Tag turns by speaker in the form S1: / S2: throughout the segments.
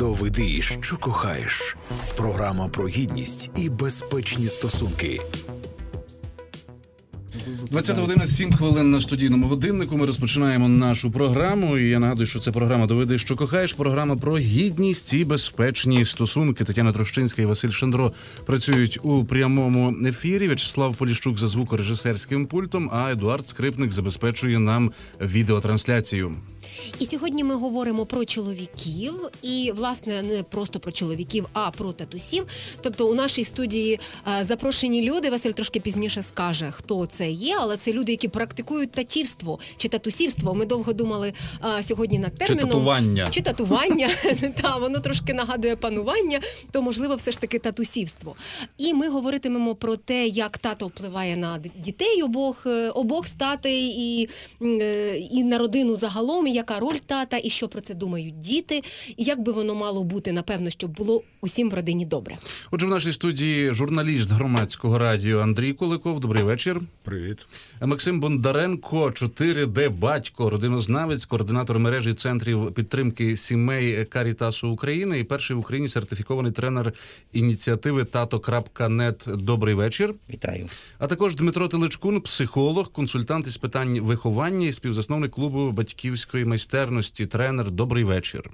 S1: Доведи, що кохаєш. Програма про гідність і безпечні стосунки.
S2: 20 година 7 хвилин на студійному годиннику. Ми розпочинаємо нашу програму. І я нагадую, що це програма Доведи, що кохаєш. Програма про гідність і безпечні стосунки. Тетяна Трощинська і Василь Шандро працюють у прямому ефірі. В'ячеслав Поліщук за звукорежисерським пультом. А Едуард Скрипник забезпечує нам відеотрансляцію.
S3: І сьогодні ми говоримо про чоловіків, і власне не просто про чоловіків, а про татусів. Тобто, у нашій студії е, запрошені люди. Василь трошки пізніше скаже, хто це є, але це люди, які практикують татівство чи татусівство. Ми довго думали е, сьогодні над терміном
S2: татування.
S3: чи татування. Та воно трошки нагадує панування, то можливо, все ж таки татусівство. І ми говоритимемо про те, як тато впливає на дітей обох е, обох статей і, е, і на родину загалом, і яка роль тата, і що про це думають діти, і як би воно мало бути, напевно, щоб було усім в родині добре.
S2: Отже, в нашій студії журналіст громадського радіо Андрій Куликов. Добрий вечір.
S4: Привіт.
S2: Максим Бондаренко, 4D батько, родинознавець, координатор мережі центрів підтримки сімей Карітасу України і перший в Україні сертифікований тренер ініціативи Тато.нет. Добрий вечір.
S5: Вітаю.
S2: А також Дмитро Теличкун, психолог, консультант із питань виховання і співзасновник клубу батьківської майстерності. Тренер. Добрий вечір.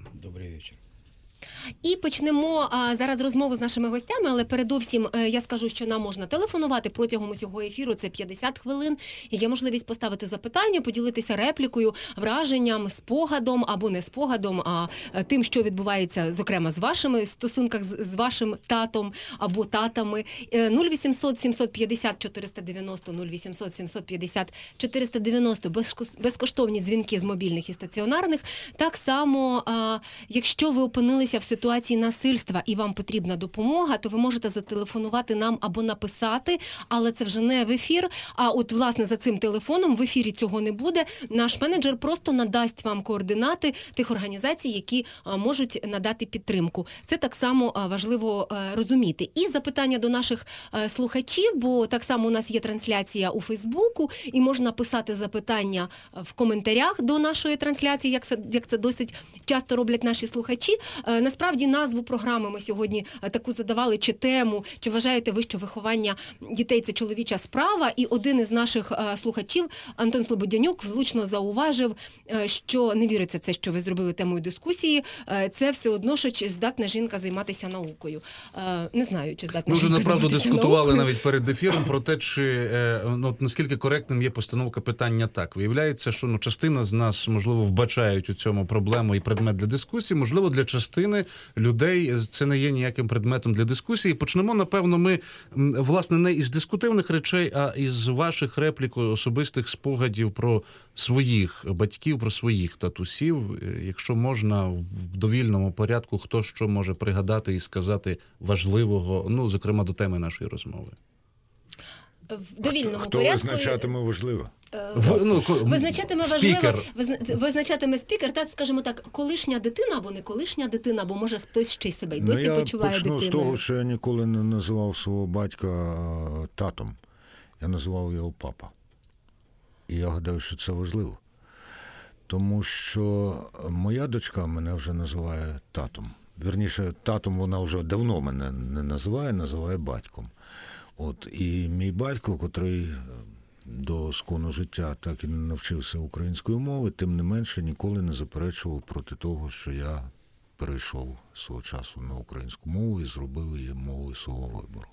S3: І почнемо а, зараз розмову з нашими гостями, але передовсім е, я скажу, що нам можна телефонувати протягом усього ефіру. Це 50 хвилин. Є можливість поставити запитання, поділитися реплікою, враженням, спогадом або не спогадом, а е, тим, що відбувається, зокрема, з вашими стосунках з, вашим татом або татами. Е, 0800 750 490 0800 750 490 безкос- безкоштовні дзвінки з мобільних і стаціонарних. Так само, а, якщо ви опинилися в ситуації насильства і вам потрібна допомога, то ви можете зателефонувати нам або написати, але це вже не в ефір. А от власне за цим телефоном в ефірі цього не буде. Наш менеджер просто надасть вам координати тих організацій, які можуть надати підтримку. Це так само важливо е, розуміти. І запитання до наших е, слухачів, бо так само у нас є трансляція у Фейсбуку, і можна писати запитання е, в коментарях до нашої трансляції, як це як це досить часто роблять наші слухачі. Е, Насправді назву програми ми сьогодні е, таку задавали чи тему, чи вважаєте ви, що виховання дітей це чоловіча справа? І один із наших е, слухачів, Антон Слободянюк, влучно зауважив, е, що не віриться це, що ви зробили темою дискусії. Це все одно, що чи здатна жінка займатися наукою. Не знаю, чи здатна
S2: Ми вже направду дискутували
S3: наукою.
S2: навіть перед ефіром про те, чи ну, наскільки коректним є постановка питання так. Виявляється, що ну частина з нас можливо вбачають у цьому проблему і предмет для дискусії. Можливо, для частини людей це не є ніяким предметом для дискусії. Почнемо, напевно, ми власне не із дискутивних речей, а із ваших реплік, особистих спогадів про своїх батьків, про своїх татусів. Е, Якщо можна в довільному порядку, хто що може пригадати і сказати важливого, ну зокрема до теми нашої розмови.
S3: В довільному
S4: Хто
S3: порядку.
S4: визначатиме важливо?
S2: В, ну,
S3: Визначатиме важливо,
S2: спікер.
S3: визна- визначатиме спікер, та скажімо так, колишня дитина або не колишня дитина, бо може хтось ще й себе й досі
S4: ну, я
S3: почуває
S4: почну
S3: дитиною.
S4: з того, що я ніколи не називав свого батька е, татом. Я називав його папа. І я гадаю, що це важливо. Тому що моя дочка мене вже називає татом. Вірніше, татом вона вже давно мене не називає, називає батьком. От і мій батько, котрий е, до скону життя так і не навчився української мови, тим не менше ніколи не заперечував проти того, що я перейшов свого часу на українську мову і зробив її мовою свого вибору.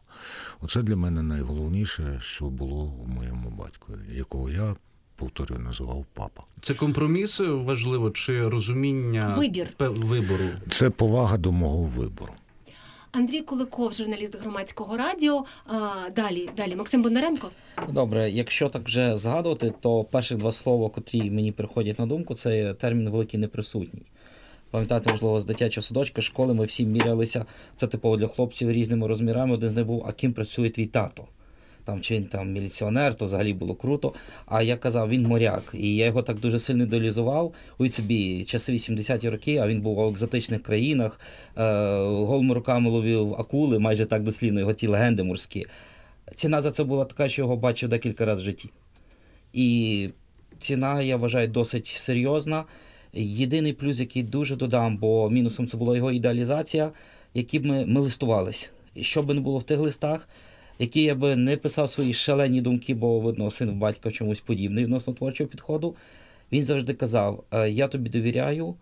S4: Оце для мене найголовніше, що було у моєму батькові, якого я, повторюю, називав папа.
S2: Це компроміс важливо чи розуміння
S3: Вибір.
S2: вибору?
S4: Це повага до мого вибору.
S3: Андрій Куликов, журналіст громадського радіо. Далі, далі, Максим Бондаренко.
S5: Добре, якщо так вже згадувати, то перших два слова, котрі мені приходять на думку, це термін великий неприсутній. Пам'ятаєте, можливо, з дитячого садочка, школи ми всі мірялися. Це типово для хлопців різними розмірами. Один з них був, а ким працює твій тато? Там чи він там міліціонер, то взагалі було круто. А я казав, він моряк. І я його так дуже сильно ідеалізував. Уявіть собі, часи 80-ті роки, а він був у екзотичних країнах, е, голими руками ловив акули, майже так дослівно, його ті легенди морські. Ціна за це була така, що його бачив декілька разів в житті. І ціна, я вважаю, досить серйозна. Єдиний плюс, який дуже додам, бо мінусом це була його ідеалізація, які б ми, ми листувались. І що би не було в тих листах, які я би не писав свої шалені думки, бо видно, син в батька чомусь подібний відносно творчого підходу. Він завжди казав: «Е, Я тобі довіряю,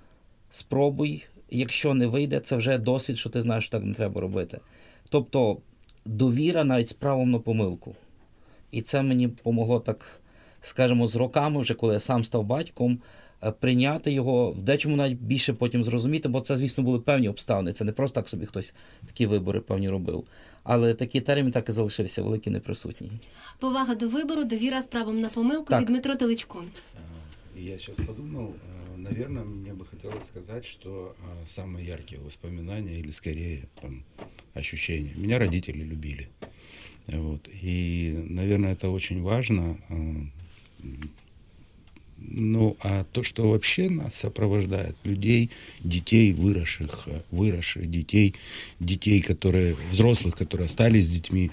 S5: спробуй. Якщо не вийде, це вже досвід, що ти знаєш, що так не треба робити. Тобто довіра навіть з правом на помилку. І це мені помогло так, скажімо, з роками, вже коли я сам став батьком, прийняти його, в дечому навіть більше потім зрозуміти, бо це, звісно, були певні обставини. Це не просто так собі хтось такі вибори певні робив. Але такий термін так і залишився, великий неприсутній.
S3: Повага до вибору, довіра з правом на помилку
S5: Так.
S3: від Дмитро Теличко.
S6: И Я сейчас подумал, э, наверное, мне бы хотелось сказать, что э, самые яркие воспоминания или скорее там ощущения. Меня родители любили. Вот. И, наверное, это очень важно. Ну, а то, что вообще нас сопровождает, людей, детей, выросших, э, выросших детей, детей, которые, взрослых, которые остались с детьми,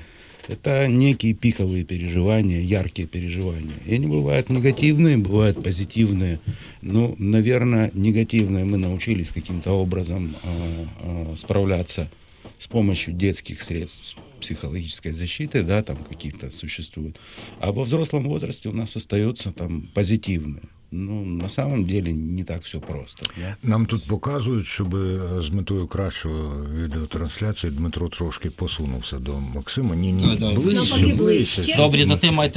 S6: это некие пиковые переживания, яркие переживания. И они бывают негативные, бывают позитивные. Ну, наверное, негативные мы научились каким-то образом э, э, справляться с помощью детских средств психологической защиты, да, там каких-то существуют. А во взрослом возрасте у нас остается там позитивные. Ну, на самом деле не так все просто. Да?
S4: Нам тут показують, щоб з метою кращої відеотрансляції Дмитро трошки посунувся до Максима. Ні, ні,
S5: давай.
S4: ближче, ближче.
S3: ближче.
S5: Добрі, то ти має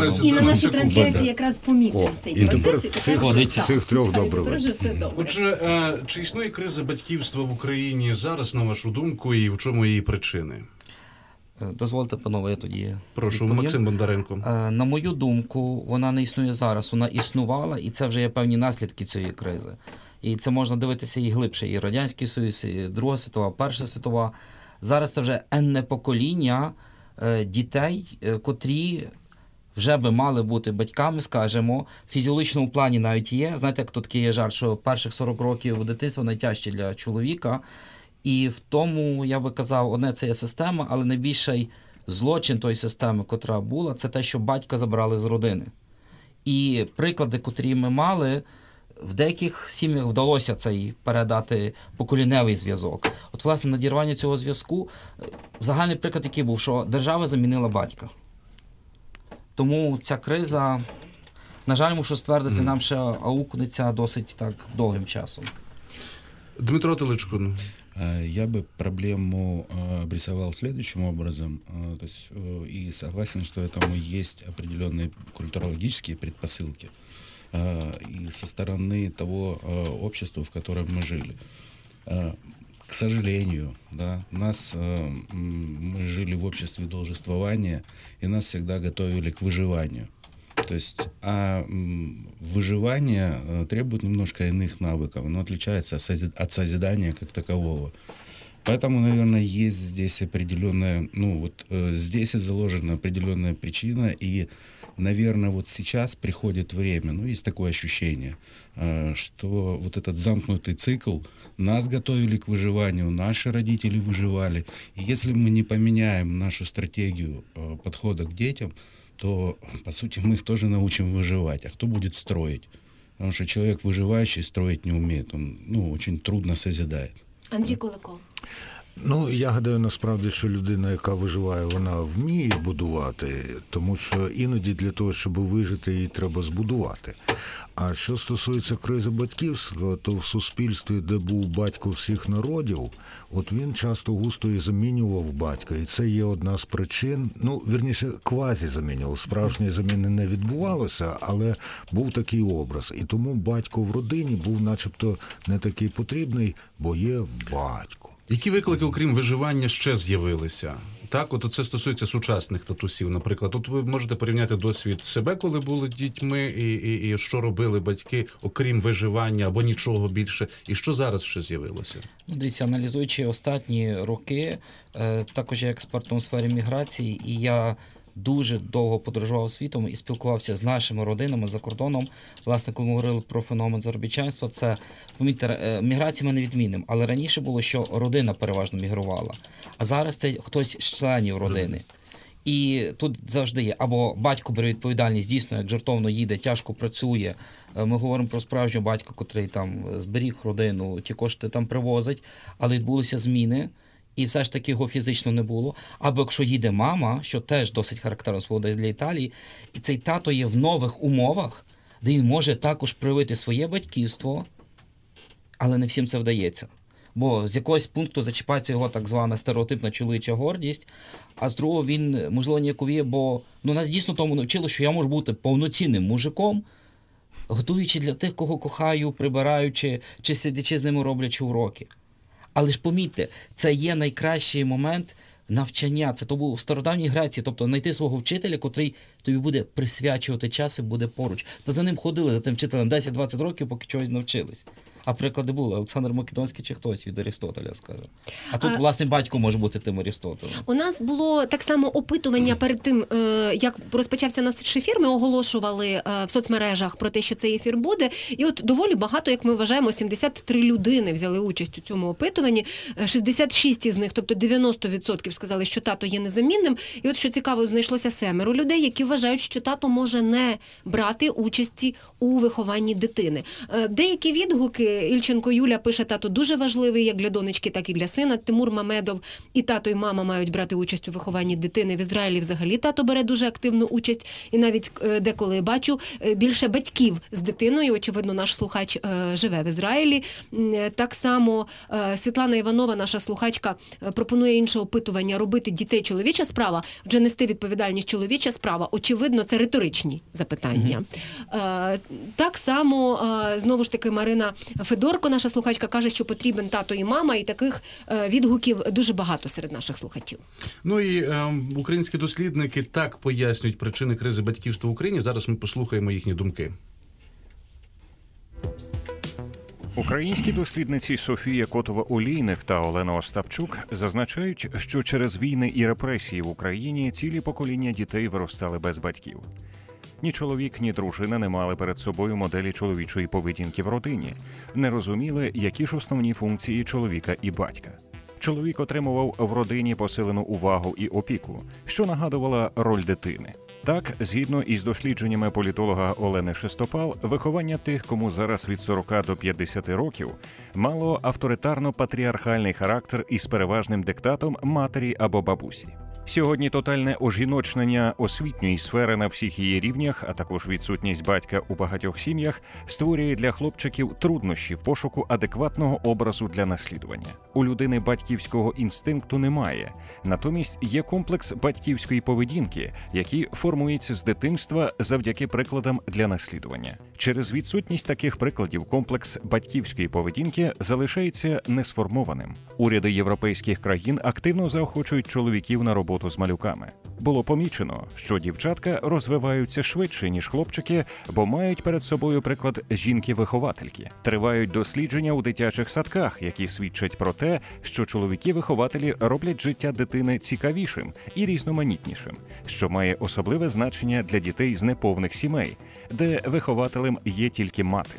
S2: ми
S5: разом.
S3: І на нашій трансляції якраз помітимо
S4: О,
S3: цей
S4: і тепер
S3: процес. і
S4: всіх-
S3: вже
S4: всіх трьох добре
S3: тепер добре.
S2: Отже, е, чи існує криза батьківства в Україні зараз, на вашу думку, і в чому її причини?
S5: Е, Дозвольте, панове, я тоді.
S2: Прошу,
S5: відповім.
S2: Максим Бондаренко.
S5: Е, На мою думку, вона не існує зараз. Вона існувала, і це вже є певні наслідки цієї кризи. І це можна дивитися і глибше. І Радянський Союз, і Друга світова, Перша світова. Зараз це вже енне покоління е, дітей, котрі вже би мали бути батьками, скажімо, в фізіологічному плані навіть є. Знаєте, як тут такий є жарт, що перших 40 років дитинства найтяжчі для чоловіка. І в тому, я би казав, одне це є система, але найбільший злочин тої системи, котра була, це те, що батька забрали з родини. І приклади, котрі ми мали, в деяких сім'ях вдалося цей передати поколіневий зв'язок. От, власне, надірвання цього зв'язку, е, загальний приклад, який був, що держава замінила батька. Тому ця криза, на жаль, мушу ствердити, нам ще аукнеться досить так довгим часом.
S2: Дмитро Теличко.
S6: А, Я бы проблему а, обрисовал следующим образом. А, То есть, э, и согласен, что этому есть определенные культурологические предпосылки и со стороны того общества, в котором мы жили. К сожалению, да, нас, э, мы жили в обществе должествования, и нас всегда готовили к выживанию. То есть, а выживание э, требует немножко иных навыков, оно отличается от созидания как такового. Поэтому, наверное, есть здесь определенная, ну вот э, здесь и заложена определенная причина, и, наверное, вот сейчас приходит время, ну есть такое ощущение, э, что вот этот замкнутый цикл, нас готовили к выживанию, наши родители выживали, и если мы не поменяем нашу стратегию э, подхода к детям, то, по сути, мы их тоже научим выживать. А кто будет строить? Потому что человек выживающий строить не умеет. Он, ну, очень трудно созидает.
S3: Андрій Куликов.
S4: Ну, я гадаю, насправді, що людина, яка виживає, вона вміє будувати, тому що іноді для того, щоб вижити, її треба збудувати. А що стосується кризи батьківства, то в суспільстві, де був батько всіх народів, от він часто густо і замінював батька, і це є одна з причин. Ну, вірніше, квазі замінював. Справжньої заміни не відбувалося, але був такий образ. І тому батько в родині був, начебто, не такий потрібний, бо є батько.
S2: Які виклики, окрім виживання, ще з'явилися? Так, от це стосується сучасних татусів, наприклад. От ви можете порівняти досвід себе, коли були дітьми, і, і, і що робили батьки, окрім виживання або нічого більше, і що зараз ще з'явилося?
S5: Ну, дивіться, аналізуючи останні роки, е, також я експертом у сфері міграції, і я дуже довго подорожував світом і спілкувався з нашими родинами за кордоном. Власне, коли ми говорили про феномен заробітчанства, це помітьте, е, міграція ми не відмінимо. Але раніше було, що родина переважно мігрувала, а зараз це хтось з членів родини. І тут завжди є або батько бере відповідальність, дійсно, як жартовно їде, тяжко працює. Е, Ми говоримо про справжнього батька, котрий там зберіг родину, ті кошти там привозить, але відбулися зміни. І все ж таки його фізично не було. Або якщо їде мама, що теж досить характерно слово для Італії, і цей тато є в нових умовах, де він може також проявити своє батьківство, але не всім це вдається. Бо з якогось пункту зачіпається його так звана стереотипна чоловіча гордість, а з другого він, можливо, ніяковіє, бо ну, нас дійсно тому навчили, що я можу бути повноцінним мужиком, готуючи для тих, кого кохаю, прибираючи, чи сидячи з ними роблячи уроки. Але ж помітьте, це є найкращий момент навчання. Це то був в стародавній Греції, тобто знайти свого вчителя, котрий тобі буде присвячувати час і буде поруч. Та за ним ходили, за тим вчителем 10-20 років, поки чогось навчились. А приклади були Олександр Македонський чи хтось від Арістотеля, скаже. А тут,
S3: А-
S5: власне, батько може бути тим Арістотелем.
S3: У нас було так само опитування перед тим, е, як розпочався наш ефір. Ми оголошували е, в соцмережах про те, що цей ефір буде. І от доволі багато, як ми вважаємо, 73 людини взяли участь у цьому опитуванні. Е, 66 із них, тобто 90% сказали, що тато є незамінним. І от що цікаво, знайшлося семеро людей, які вважають, що тато може не брати участі у вихованні дитини. Е, Деякі відгуки Ільченко Юля пише, тато дуже важливий як для донечки, так і для сина. Тимур Мамедов і тато, і мама мають брати участь у вихованні дитини. В Ізраїлі взагалі тато бере дуже активну участь. І навіть е, деколи бачу е, більше батьків з дитиною. Очевидно, наш слухач е, живе в Ізраїлі. Так само Світлана Іванова, наша слухачка, пропонує інше опитування робити дітей чоловіча справа, вже нести відповідальність чоловіча справа. Очевидно, це риторичні запитання. Е, Так само знову ж таки Марина Федорко, наша слухачка, каже, що потрібен тато і мама, і таких е, відгуків дуже багато серед наших слухачів.
S2: Ну і е, українські дослідники так пояснюють причини кризи батьківства в Україні. Зараз ми послухаємо їхні думки.
S7: Українські дослідниці Софія Котова-Олійник та Олена Остапчук зазначають, що через війни і репресії в Україні цілі покоління дітей виростали без батьків. Ні чоловік, ні дружина не мали перед собою моделі чоловічої поведінки в родині, не розуміли, які ж основні функції чоловіка і батька. Чоловік отримував в родині посилену увагу і опіку, що нагадувала роль дитини. Так, згідно із дослідженнями політолога Олени Шестопал, виховання тих, кому зараз від 40 до 50 років, мало авторитарно-патріархальний характер із переважним диктатом матері або бабусі. Сьогодні тотальне ожіночнення освітньої сфери на всіх її рівнях, а також відсутність батька у багатьох сім'ях, створює для хлопчиків труднощі в пошуку адекватного образу для наслідування. У людини батьківського інстинкту немає. Натомість є комплекс батьківської поведінки, який формується з дитинства завдяки прикладам для наслідування. Через відсутність таких прикладів комплекс батьківської поведінки залишається несформованим. Уряди європейських країн активно заохочують чоловіків на роботу з малюками. Було помічено, що дівчатка розвиваються швидше ніж хлопчики, бо мають перед собою приклад жінки-виховательки. Тривають дослідження у дитячих садках, які свідчать про те, що чоловіки-вихователі роблять життя дитини цікавішим і різноманітнішим, що має особливе значення для дітей з неповних сімей, де вихователем є тільки мати.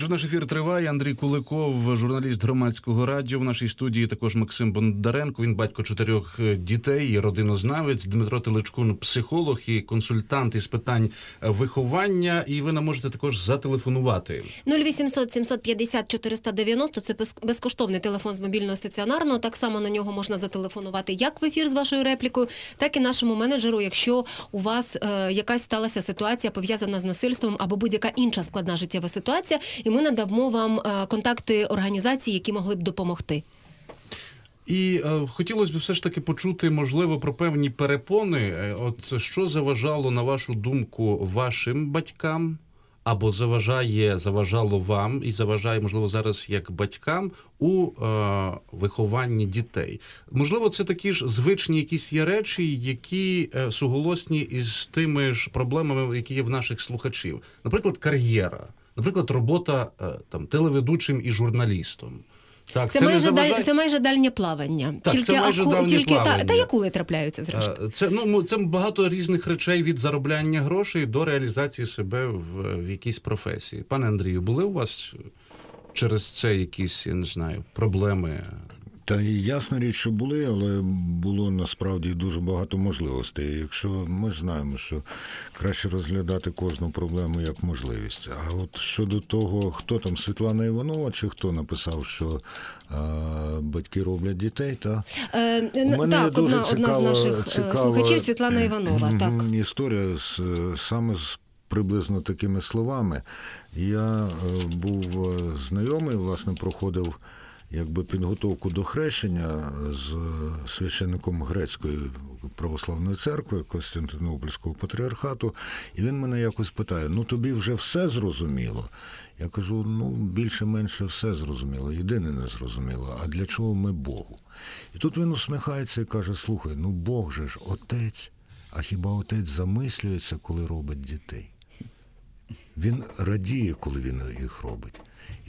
S2: Отже, наш ефір триває. Андрій Куликов, журналіст громадського радіо. В нашій студії також Максим Бондаренко. Він батько чотирьох е, дітей і родинознавець. Дмитро Теличкун, психолог і консультант із питань е, виховання. І ви нам можете також зателефонувати.
S3: 0800 750 490 – це без- безкоштовний телефон з мобільного стаціонарного. Так само на нього можна зателефонувати як в ефір з вашою реплікою, так і нашому менеджеру, якщо у вас е, якась сталася ситуація пов'язана з насильством або будь-яка інша складна життєва ситуація, і ми надамо вам е, контакти організацій, які могли б допомогти.
S2: І е, хотілося б все ж таки почути, можливо, про певні перепони. Е, От що заважало, на вашу думку, вашим батькам? Або заважає, заважало вам і заважає, можливо, зараз як батькам у е, вихованні дітей. Можливо, це такі ж звичні якісь є речі, які е, суголосні із тими ж проблемами, які є в наших слухачів. Наприклад, кар'єра, наприклад, робота е, там телеведучим і журналістом. Так,
S3: Це,
S2: це
S3: майже
S2: заважає-
S3: даль, це майже дальнє плавання.
S2: Так,
S3: тільки
S2: це майже
S3: аку-
S2: дальнє
S3: тільки Та,
S2: плавання.
S3: та й акули трапляються зрештою.
S2: Е, Це ну це багато різних речей від заробляння грошей до реалізації себе в, в якійсь професії. Пане Андрію, були у вас через це якісь, я не знаю, проблеми?
S4: Та ясна річ, що були, але було насправді дуже багато можливостей. Якщо ми ж знаємо, що краще розглядати кожну проблему як можливість. А от щодо того, хто там Світлана Іванова, чи хто написав, що е, батьки роблять дітей, та
S3: Е,
S4: У мене
S3: так,
S4: дуже
S3: одна, одна з наших е,
S4: цікава,
S3: слухачів Світлана Іванова. Так.
S4: Історія з, саме з приблизно такими словами. Я е, був е, знайомий, власне, проходив якби підготовку до хрещення з е, священником грецької православної церкви Константинопольського патріархату, і він мене якось питає: ну тобі вже все зрозуміло? Я кажу: ну більше-менше все зрозуміло. Єдине не зрозуміло. А для чого ми Богу? І тут він усміхається і каже: слухай, ну Бог же ж отець, а хіба отець замислюється, коли робить дітей? Він радіє, коли він їх робить.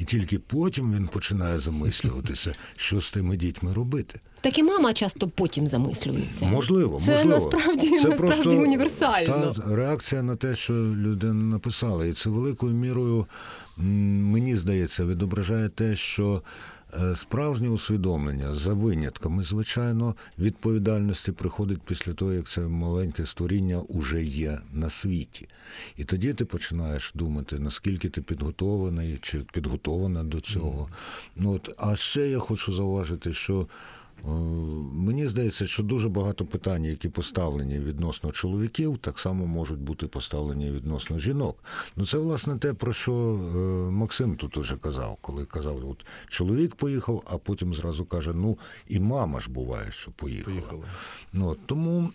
S4: І тільки потім він починає замислюватися, що з тими дітьми робити.
S3: Так і мама часто потім замислюється.
S4: Можливо,
S3: Це
S4: можливо.
S3: насправді- насправді універсально.
S4: Та реакція на те, що людина написала, і це великою мірою, мені здається, відображає те, що справжнє усвідомлення за винятками, звичайно, відповідальності приходить після того, як це маленьке створіння уже є на світі. І тоді ти починаєш думати, наскільки ти підготований чи підготована до цього. Ну, от, а ще я хочу зауважити, що Е, Мені здається, що дуже багато питань, які поставлені відносно чоловіків, так само можуть бути поставлені відносно жінок. Ну це власне те, про що е, Максим тут уже казав, коли казав, от чоловік поїхав, а потім зразу каже: ну і мама ж буває, що поїхала.
S2: Поїхала.
S4: Ну, тому.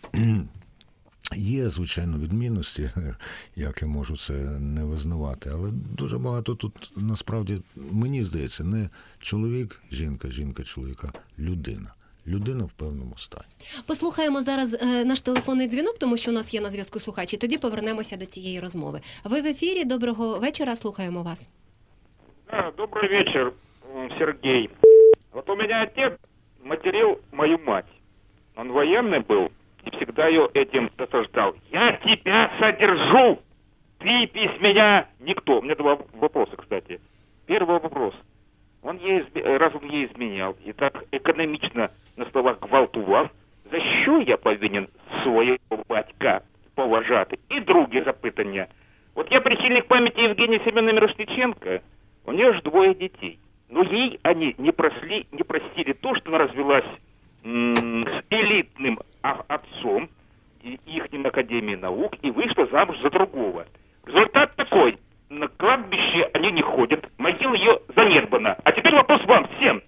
S4: Є, звичайно, відмінності, як я можу це не визнавати, але дуже багато тут насправді, мені здається, не чоловік, жінка, жінка, чоловіка, людина. Людина в певному стані.
S3: Послухаємо зараз е, наш телефонний дзвінок, тому що у нас є на зв'язку слухач, і тоді повернемося до цієї розмови. Ви в ефірі. Доброго вечора. Слухаємо вас.
S8: Да, добрый вечер, м, Сергей. Вот у меня отец материл мою мать. Он военный был И всегда ее этим досаждал. Я тебя содержу! Ты без меня никто. У меня два вопроса, кстати. Первый вопрос. Он ей, раз он ей изменял и так экономично на словах гвалтував, за що я повинен свого батька поважати? І друге запитання. От я прихильник памяти Евгения Семеновны Мирошниченко. У нее же двое детей. Но ей они не просли, не простили то, что она развелась м, с элитным отцом и их Академии наук и вышла замуж за другого. Результат такой. На кладбище они не ходят, могила ее занербана. А теперь вопрос вам всем.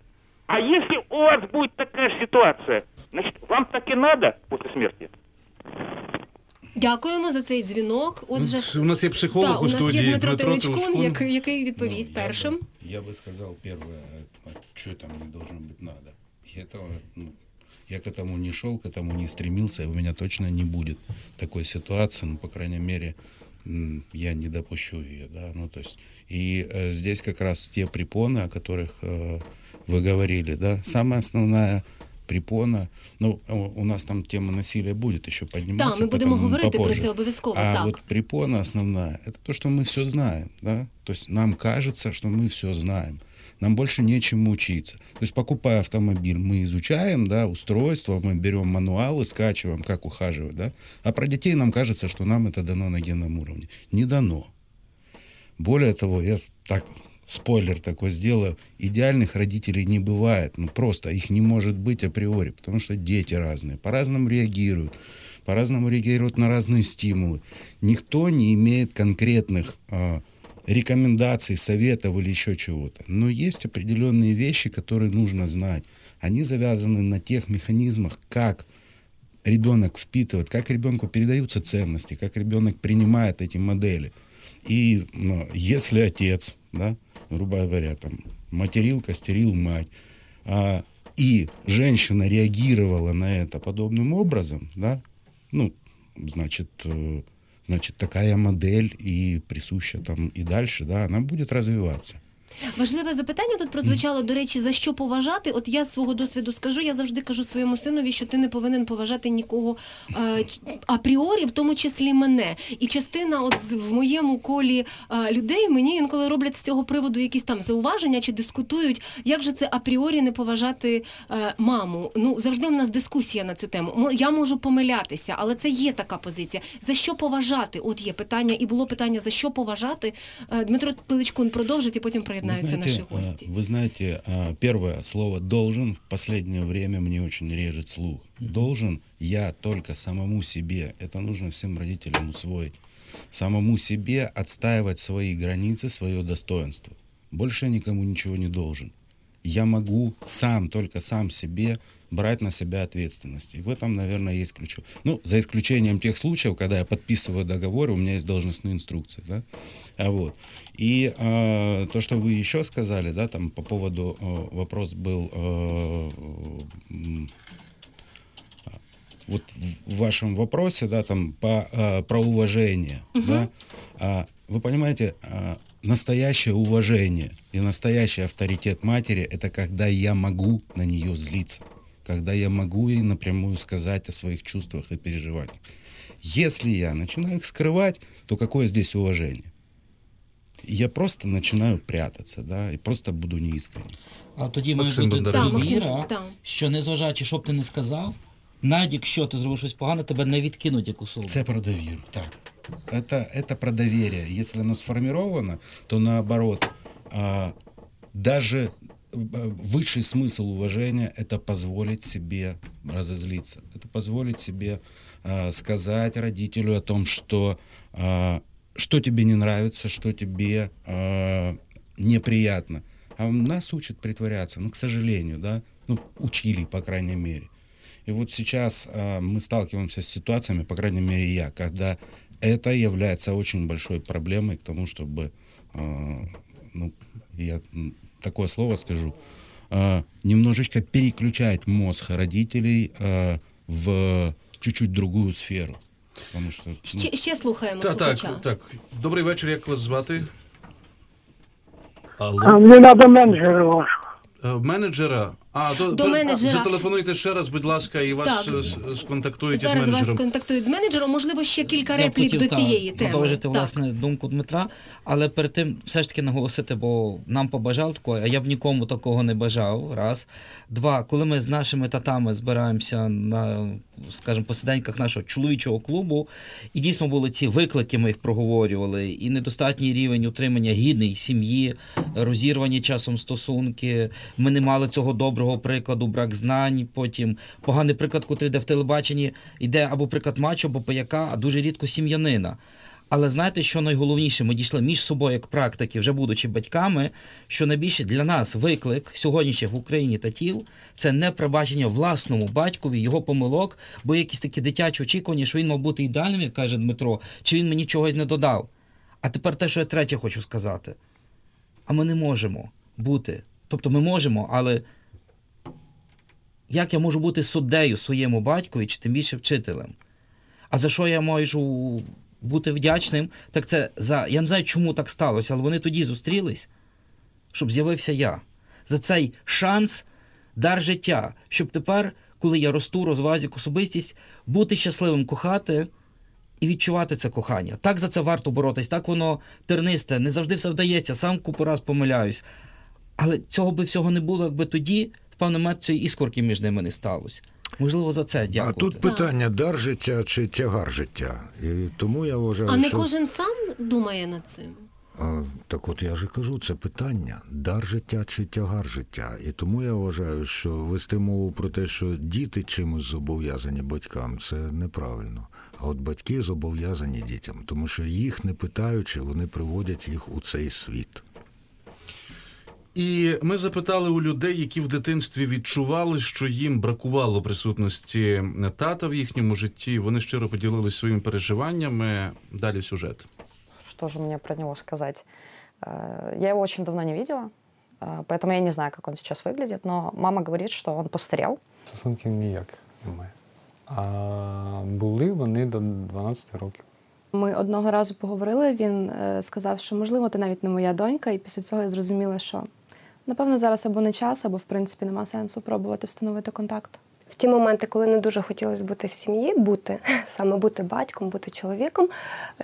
S8: А если у вас будет такая же ситуация, значит, вам так и надо после смерти?
S3: Дякуємо за цей дзвінок. Отже,
S2: У нас є психолог
S3: так,
S2: у
S3: у нас
S2: студії
S3: є Дмитро
S2: Дмитро
S3: Теличкун,
S2: Теличкун.
S3: який, який відповість
S6: Ну, я
S3: першим.
S6: бы- Я бы сказал первое, а что там не должно быть надо. И этого, ну, я к этому не шел, к этому не стремился, и у меня точно не будет такой ситуации, ну, по крайней мере, я не допущу ее, да, ну, то есть, и э, здесь как раз те препоны, о которых э, вы говорили, да, самая основная препона, ну, у нас там тема насилия будет еще подниматься.
S3: Так, ми будемо
S6: потом
S3: говорити про
S6: попозже.
S3: це обов'язково.
S6: А
S3: так.
S6: вот препона основная, это то, что мы все знаем, да? То есть нам кажется, что мы все знаем. Нам больше нечему учиться. То есть покупая автомобиль, мы изучаем, да, устройство, мы берем мануалы, скачиваем, как ухаживать, да? А про детей нам кажется, что нам это дано на генном уровне. Не дано. Более того, я так спойлер такой сделаю, идеальных родителей не бывает, ну просто их не может быть априори, потому что дети разные, по-разному реагируют, по-разному реагируют на разные стимулы. Никто не имеет конкретных а, рекомендаций, советов или еще чего-то. Но есть определенные вещи, которые нужно знать. Они завязаны на тех механизмах, как ребенок впитывает, как ребенку передаются ценности, как ребенок принимает эти модели. И ну, если отец, да, грубо говоря, там, материл, костерил мать, а, и женщина реагировала на это подобным образом, да, ну, значит, э, значит, такая модель и присуща там и дальше, да, она будет развиваться.
S3: Важливе запитання тут прозвучало, до речі, за що поважати? От я з свого досвіду скажу, я завжди кажу своєму синові, що ти не повинен поважати нікого е, апріорі, в тому числі мене. І частина, от в моєму колі е, людей, мені інколи роблять з цього приводу якісь там зауваження чи дискутують, як же це апріорі не поважати е, маму. Ну завжди у нас дискусія на цю тему. Я можу помилятися, але це є така позиція. За що поважати? От є питання, і було питання за що поважати. Е, Дмитро Пиличкун продовжить і потім
S6: Вы
S3: приєднаються
S6: знаете,
S3: наші
S6: э,
S3: гості.
S6: вы знаете, э, первое слово «должен» в последнее время мне очень режет слух. «Должен» я только самому себе. Это нужно всем родителям усвоить. Самому себе отстаивать свои границы, свое достоинство. Больше я никому ничего не должен. Я могу сам, только сам себе брать на себя ответственность. И в этом, наверное, есть ключ. Ну, за исключением тех случаев, когда я подписываю договор, у меня есть должностные инструкции, да. А вот. И э, то, что вы еще сказали, да, там по поводу э, вопрос был э, вот в вашем вопросе, да, там по, э, про уважение, да, а, вы понимаете, а, настоящее уважение и настоящий авторитет матери – это когда я могу на нее злиться, когда я могу ей напрямую сказать о своих чувствах и переживаниях. Если я начинаю их скрывать, то какое здесь уважение? Я просто начинаю прятаться, да, и просто буду неискренним.
S5: А тоді має
S2: Максим
S5: бути
S2: Бондаренко.
S3: Так, Максим,
S5: довіра,
S3: так.
S5: що незважаючи, що б ти не сказав, навіть якщо ти зробив щось погане, тебе не відкинуть як особу.
S6: Это про доверие. Так. Это, это про доверие. Если оно сформировано, то наоборот, а, даже э, высший смысл уважения – это позволить себе разозлиться. Это позволить себе а, сказать родителю о том, что, а, что тебе не нравится, что тебе а, неприятно. А нас учат притворяться, ну, к сожалению, да, ну, учили, по крайней мере. И вот сейчас а, мы сталкиваемся с ситуациями, по крайней мере я, когда это является очень большой проблемой к тому, чтобы, а, ну, я такое слово скажу, а, немножечко переключать мозг родителей а, в чуть-чуть другую сферу. Потому що, ну,
S3: Ще, ще слухаємо
S2: Так,
S3: слухача.
S2: так, так. Добрий вечір, як вас звати?
S9: А мені треба менеджера вашого.
S2: Е, Менеджера. А, до,
S3: До менеджера.
S2: Зателефонуйте ще раз, будь ласка, і вас
S3: Так.
S2: е, с- сконтактують із
S3: Зараз вас
S2: менеджером.
S3: контактують з менеджером. Можливо, ще кілька
S5: Я б
S3: реплік
S5: хотів,
S3: до
S5: та,
S3: цієї теми.
S5: Продовжити,
S3: Так.
S5: власне, думку Дмитра, але перед тим все ж таки наголосити, бо нам побажав такого, а я б нікому такого не бажав. Раз. Два, коли ми з нашими татами збираємося на, скажімо, посиденьках нашого чоловічого клубу, і дійсно були ці виклики, ми їх проговорювали, і недостатній рівень утримання гідної сім'ї, розірвані часом стосунки. Ми не мали цього доброго прикладу, брак знань. Потім поганий приклад, котрий йде в телебаченні, йде або приклад мачо, або паяка, а дуже рідко сім'янина. Але знаєте, що найголовніше, ми дійшли між собою як практики, вже будучи батьками, що найбільше для нас виклик сьогоднішніх в Україні татів це не пробачення власному батькові його помилок, бо якісь такі дитячі очікування, що він мав бути ідеальним, як каже Дмитро, чи він мені чогось не додав. А тепер те, що я третє хочу сказати. А ми не можемо бути. Тобто ми можемо, але як я можу бути суддею своєму батькові, чи тим більше вчителем? А за що я можу бути вдячним? Так це за. Я не знаю, чому так сталося, але вони тоді зустрілись, щоб з'явився я. За цей шанс, дар життя, щоб тепер, коли я росту, розвиваюся як особистість, бути щасливим, кохати і відчувати це кохання. Так за це варто боротись, так воно тернисте, не завжди все вдається, сам купу раз помиляюсь. Але цього би всього не було, якби тоді, певний момент, цієї іскорки між ними не сталося. Можливо, за це
S4: дякую.
S5: А
S4: тут питання дар життя чи тягар життя. І тому я вважаю,
S3: А не
S4: що
S3: кожен сам думає над цим.
S4: А, так от я ж кажу, це питання дар життя чи тягар життя. І тому я вважаю, що вести мову про те, що діти чимось зобов'язані батькам, це неправильно. А от батьки зобов'язані дітям, тому що їх не питаючи, вони приводять їх у цей світ.
S2: І ми запитали у людей, які в дитинстві відчували, що їм бракувало присутності тата в їхньому житті. Вони щиро поділилися своїми переживаннями. Далі сюжет.
S10: Что же мне про него сказать? Э, Я его очень давно не видела, э, поэтому я не знаю, как он сейчас выглядит, но мама говорит, что он постарел.
S11: Стосунків ніяких немає. А були вони до 12 років. Ми одного разу поговорили. Він е, сказав, що можливо, ти навіть не моя донька, і після цього я зрозуміла, що напевно зараз або не час, або в принципі нема сенсу пробувати встановити контакт.
S12: В ті моменти, коли не дуже хотілося бути в сім'ї, бути саме бути батьком, бути чоловіком,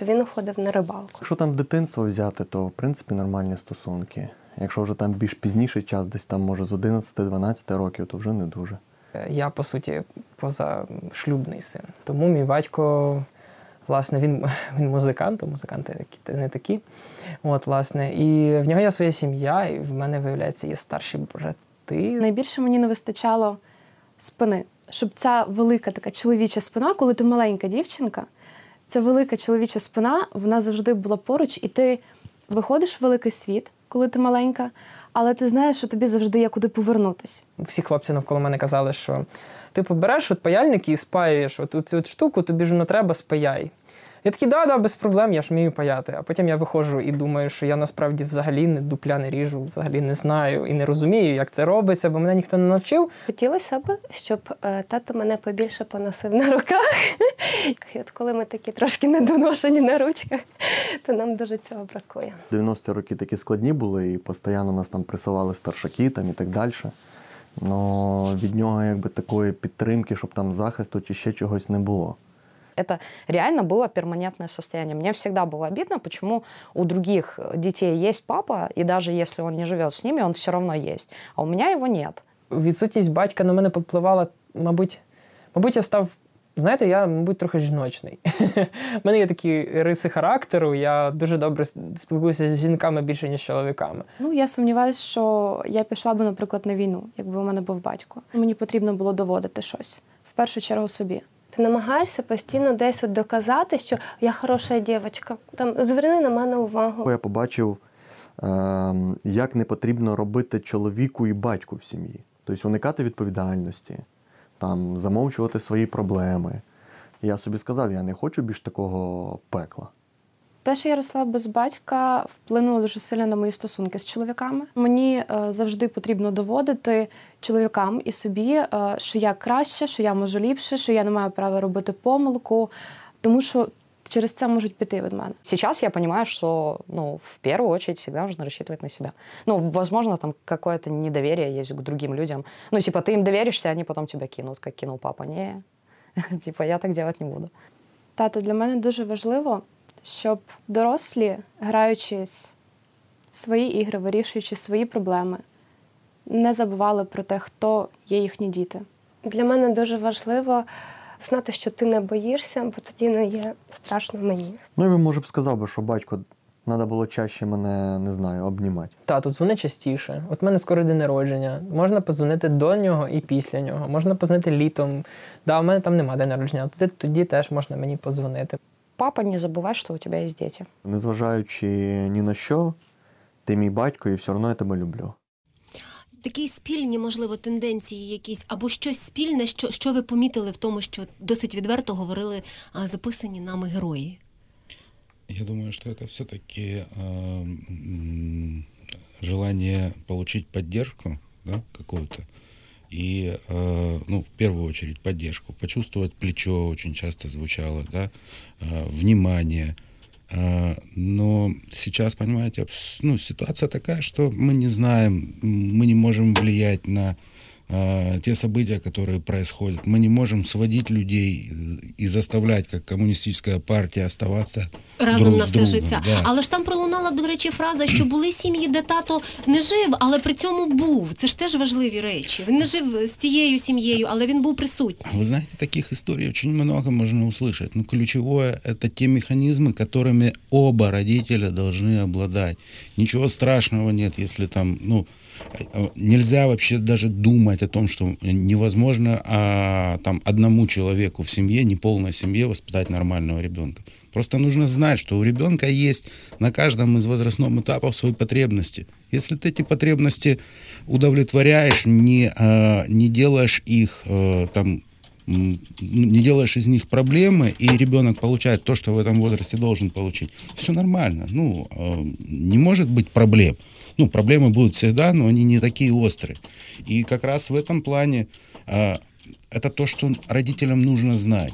S12: він уходив на рибалку.
S13: Якщо там дитинство взяти, то в принципі нормальні стосунки. Якщо вже там більш пізніший час, десь там може з 11-12 років, то вже не дуже.
S14: Я, по суті, позашлюбний син. Тому мій батько, власне, він, він музикант, а музиканти не такі. От, власне, і в нього є своя сім'я, і в мене, виявляється, є старші брати.
S11: Найбільше мені не вистачало спини, щоб ця велика така чоловіча спина, коли ти маленька дівчинка, ця велика чоловіча спина, вона завжди була поруч, і ти виходиш в великий світ, коли ти маленька, але ти знаєш, що тобі завжди є куди повернутися.
S14: Всі хлопці навколо мене казали, що ти побереш от паяльники і спаюєш от цю штуку, тобі ж не треба, спаяй. Я такий, да, да, без проблем, я ж вмію паяти. А потім я виходжу і думаю, що я насправді взагалі не дупля не ріжу, взагалі не знаю і не розумію, як це робиться, бо мене ніхто не навчив.
S12: Хотілося б, щоб е, тато мене побільше поносив на руках. І от коли ми такі трошки недоношені на ручках, то нам дуже цього бракує.
S13: 90-ті роки такі складні були, і постійно нас там присували старшаки там і так далі. Но від нього якби такої підтримки, щоб там захисту чи ще чогось не було.
S10: Это реально было перманентное состояние. Мне всегда было обидно, почему у других детей есть папа, и даже если он не живет с ними, он все равно есть. А у меня его нет.
S14: Відсутність батька на мене попливала, мабуть, мабуть, я став. Знаєте, я, мабуть, трохи жіночний. У мене є такі риси характеру, я дуже добре спілкуюся з жінками більше, ніж з чоловіками.
S11: Ну, я сумніваюся, що я пішла би, наприклад, на війну, якби у мене був батько. Мені потрібно було доводити щось. В першу чергу собі.
S12: Ти намагаєшся постійно десь от доказати, що я хороша дівчинка. Там зверни на мене увагу.
S13: Я побачив, ем, як не потрібно робити чоловіку і батьку в сім'ї. Тобто уникати відповідальності, там, замовчувати свої проблеми. Я собі сказав, я не хочу більш такого пекла.
S11: Те, що я росла без батька, вплинуло дуже сильно на мої стосунки з чоловіками. Мені е, завжди потрібно доводити чоловікам і собі, е, що я краще, що я можу ліпше, що я не маю права робити помилку, тому що через це можуть піти від мене.
S10: Сейчас я понимаю, что, ну, в первую очередь всегда нужно рассчитывать на себя. Ну, возможно, там какое-то недоверие есть к другим людям. Ну, типа, ты им доверишься, они потом тебя кинут, как кинул папа. Не, типа, я так делать не буду.
S11: Тато, для мене дуже важливо, щоб дорослі, граючись свої ігри, вирішуючи свої проблеми, не забували про те, хто є їхні діти.
S12: Для мене дуже важливо знати, що ти не боїшся, бо тоді не є страшно мені.
S13: Ну, і він, може б сказав би, що батько треба було чаще мене, не знаю, обнімати.
S14: Тату, дзвони частіше. От в мене скоро день народження. Можна подзвонити до нього і після нього. Можна позвонити літом. Да, у мене там немає день народження, тоді, тоді теж можна мені подзвонити.
S10: Папа, не забувай, що у тебе є діти.
S13: Незважаючи ні на що, ти мій батько і все одно я тебе люблю.
S3: Такі спільні, можливо, тенденції якісь, або щось спільне, що, що ви помітили в тому, що досить відверто говорили а, записані нами герої.
S6: Я думаю, что это все-таки э, желание получить поддержку да, какую-то. И, э, ну, в первую очередь, поддержку. Почувствовать плечо очень часто звучало, да, э, внимание. Э, но сейчас, понимаете, ну, ситуация такая, что мы не знаем, мы не можем влиять на э, те события, которые происходят. Мы не можем сводить людей э, и заставлять, как коммунистическая партия, оставаться
S3: Разом
S6: друг
S3: на
S6: с
S3: все
S6: другом.
S3: життя.
S6: Да.
S3: Але ж там пролунала, до речі, фраза, що були сім'ї, де тато не жив, але при цьому був. Це ж теж важливі речі. Він не жив з тією сім'єю, але він був присутній.
S6: Вы знаете, таких историй очень много можно услышать. Но ключевое – это те механизмы, которыми оба родителя должны обладать. Ничего страшного нет, если там, ну, э, Нельзя вообще даже думать о том, что невозможно а, там одному человеку в семье, неполной семье воспитать нормального ребенка. Просто нужно знать, что у ребенка есть на каждом из возрастных этапов свои потребности. Если ты эти потребности удовлетворяешь, не, а, не делаешь их э, там не делаешь из них проблемы, и ребенок получает то, что в этом возрасте должен получить, все нормально. Ну, э, не может быть проблем. Ну, проблемы будут всегда, но они не такие острые. И как раз в этом плане э, это то, что родителям нужно знать.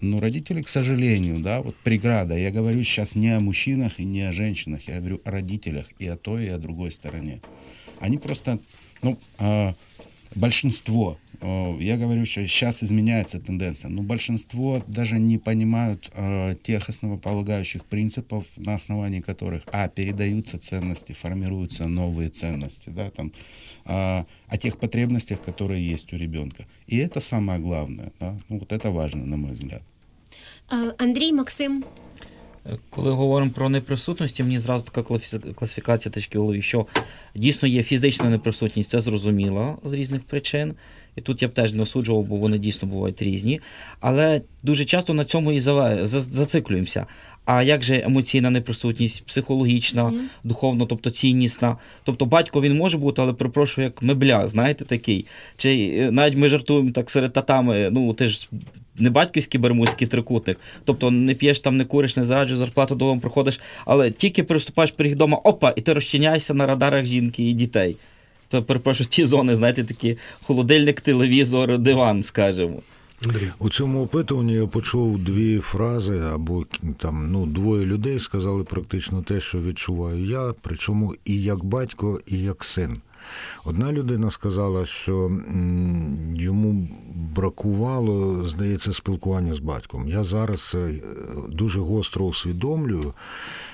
S6: Но родители, к сожалению, да, вот преграда. Я говорю сейчас не о мужчинах и не о женщинах, я говорю о родителях и о той, и о другой стороне. Они просто, ну, э, большинство, я говорю, что сейчас изменяется тенденция, но большинство даже не понимают э, тех основополагающих принципов, на основании которых, а, передаются ценности, формируются новые ценности, да, там, э, о тех потребностях, которые есть у ребенка. И это самое главное, да, ну, вот это важно, на мой взгляд.
S3: Е, Андрій, Максим,
S5: Коли говоримо про неприсутності, мені зразу така клафі- класифікація точки в голові, що дійсно є фізична неприсутність, це зрозуміло з різних причин. І тут я б теж не осуджував, бо вони дійсно бувають різні. Але дуже часто на цьому і зациклюємося. А як же емоційна неприсутність, психологічна, духовно, тобто ціннісна? Тобто батько він може бути, але перепрошую, як мебля, знаєте, такий. Чи е, навіть ми жартуємо так серед татами, ну ти ж не батьківський бермудський трикутник. Тобто не п'єш там, не куриш, не зраджуєш, зарплату додому приходиш, але тільки переступаєш поріг дома, опа, і ти розчиняєшся на радарах жінки і дітей. То перепрошую, ті зони, знаєте, такі холодильник, телевізор, диван, скажімо.
S4: У цьому опитуванні я почув дві фрази, або там ну, двоє людей сказали практично те, що відчуваю я, причому і як батько, і як син. Одна людина сказала, що йому бракувало, здається, спілкування з батьком. Я зараз е, дуже гостро усвідомлюю,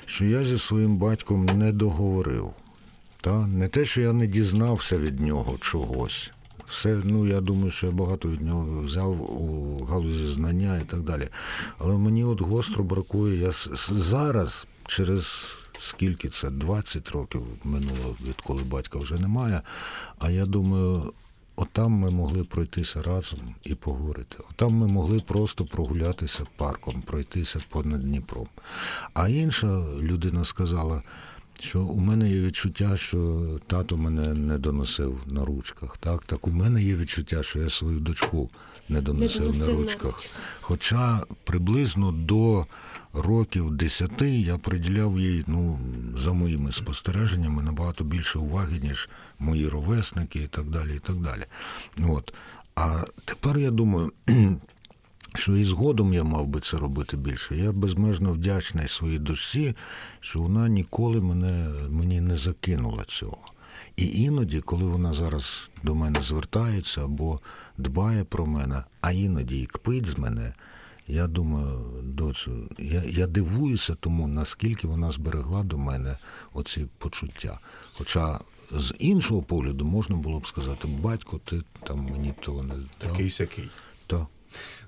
S4: що я зі своїм батьком не договорив. Та? Не те, що я не дізнався від нього чогось. Все, ну я думаю, що я багато від нього взяв у галузі знання і так далі. Але мені от гостро бракує. Я зараз, через скільки це, 20 років минуло, відколи батька вже немає. А я думаю, отам ми могли пройтися разом і поговорити. Отам ми могли просто прогулятися парком, пройтися понад Дніпром. А інша людина сказала, що у мене є відчуття, що тато мене не доносив на ручках. Так, так у мене є відчуття, що я свою дочку не доносив,
S3: доносив
S4: на ручках. Хоча приблизно до років 10 я приділяв їй, ну, за моїми спостереженнями, набагато більше уваги, ніж мої ровесники і так далі. і так далі. От. А тепер я думаю, що і згодом я мав би це робити більше. Я безмежно вдячний своїй дочці, що вона ніколи мене, мені не закинула цього. І іноді, коли вона зараз до мене звертається або дбає про мене, а іноді і кпить з мене, я думаю, доцю, я, я дивуюся тому, наскільки вона зберегла до мене оці почуття. Хоча з іншого погляду можна було б сказати, батько, ти там мені того не дав.
S2: Такий сякий.
S4: Так.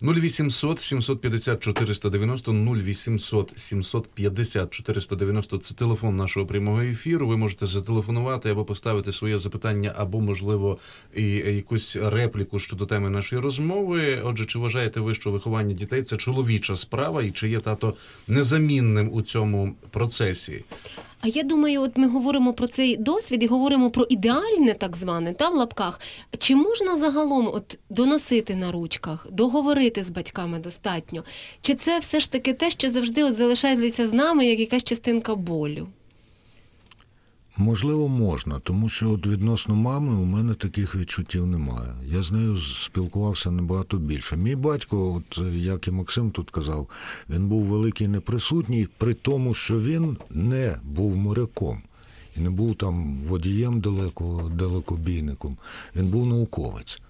S2: 0800 750 490 0800 750 490 – це телефон нашого прямого ефіру. Ви можете зателефонувати або поставити своє запитання, або, можливо, і якусь репліку щодо теми нашої розмови. Отже, чи вважаєте ви, що виховання дітей це чоловіча справа, і чи є тато незамінним у цьому процесі?
S3: А я думаю, от ми говоримо про цей досвід і говоримо про ідеальне, так зване, та в лапках. Чи можна загалом от доносити на ручках, договорити з батьками достатньо? Чи це все ж таки те, що завжди от залишається з нами, як якась частинка болю?
S4: Можливо, можна, тому що от відносно мами у мене таких відчуттів немає. Я з нею спілкувався набагато більше. Мій батько, от е, як і Максим тут казав, він був великий неприсутній, при тому, що він не був моряком і не був там водієм далеко, далекобійником. Він був науковець.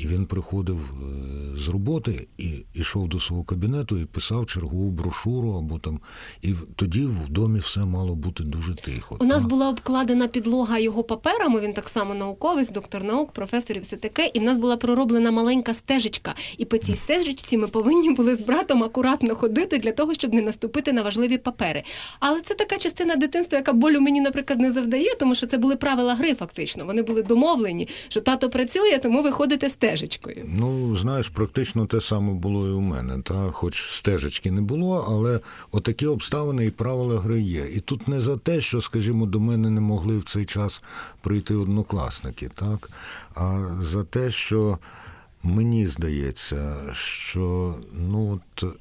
S4: І він приходив е, з роботи і йшов до свого кабінету і писав чергову брошуру або там. І тоді в домі все мало бути дуже тихо.
S3: У нас була обкладена підлога його паперами. Він так само науковець, доктор наук, професор і все таке. І в нас була пророблена маленька стежечка. І по цій стежечці ми повинні були з братом акуратно ходити для того, щоб не наступити на важливі папери. Але це така частина дитинства, яка болю мені, наприклад, не завдає, тому що це були правила гри, фактично. Вони були домовлені, що тато працює, тому ви ходите стежечкою.
S4: Ну, знаєш, практично те саме було і у мене. Та? Хоч стежечки не було, але отакі обставини і правила гри є. І тут не за те, що, скажімо, до мене не могли в цей час прийти однокласники, так? а за те, що мені здається, що ну, от,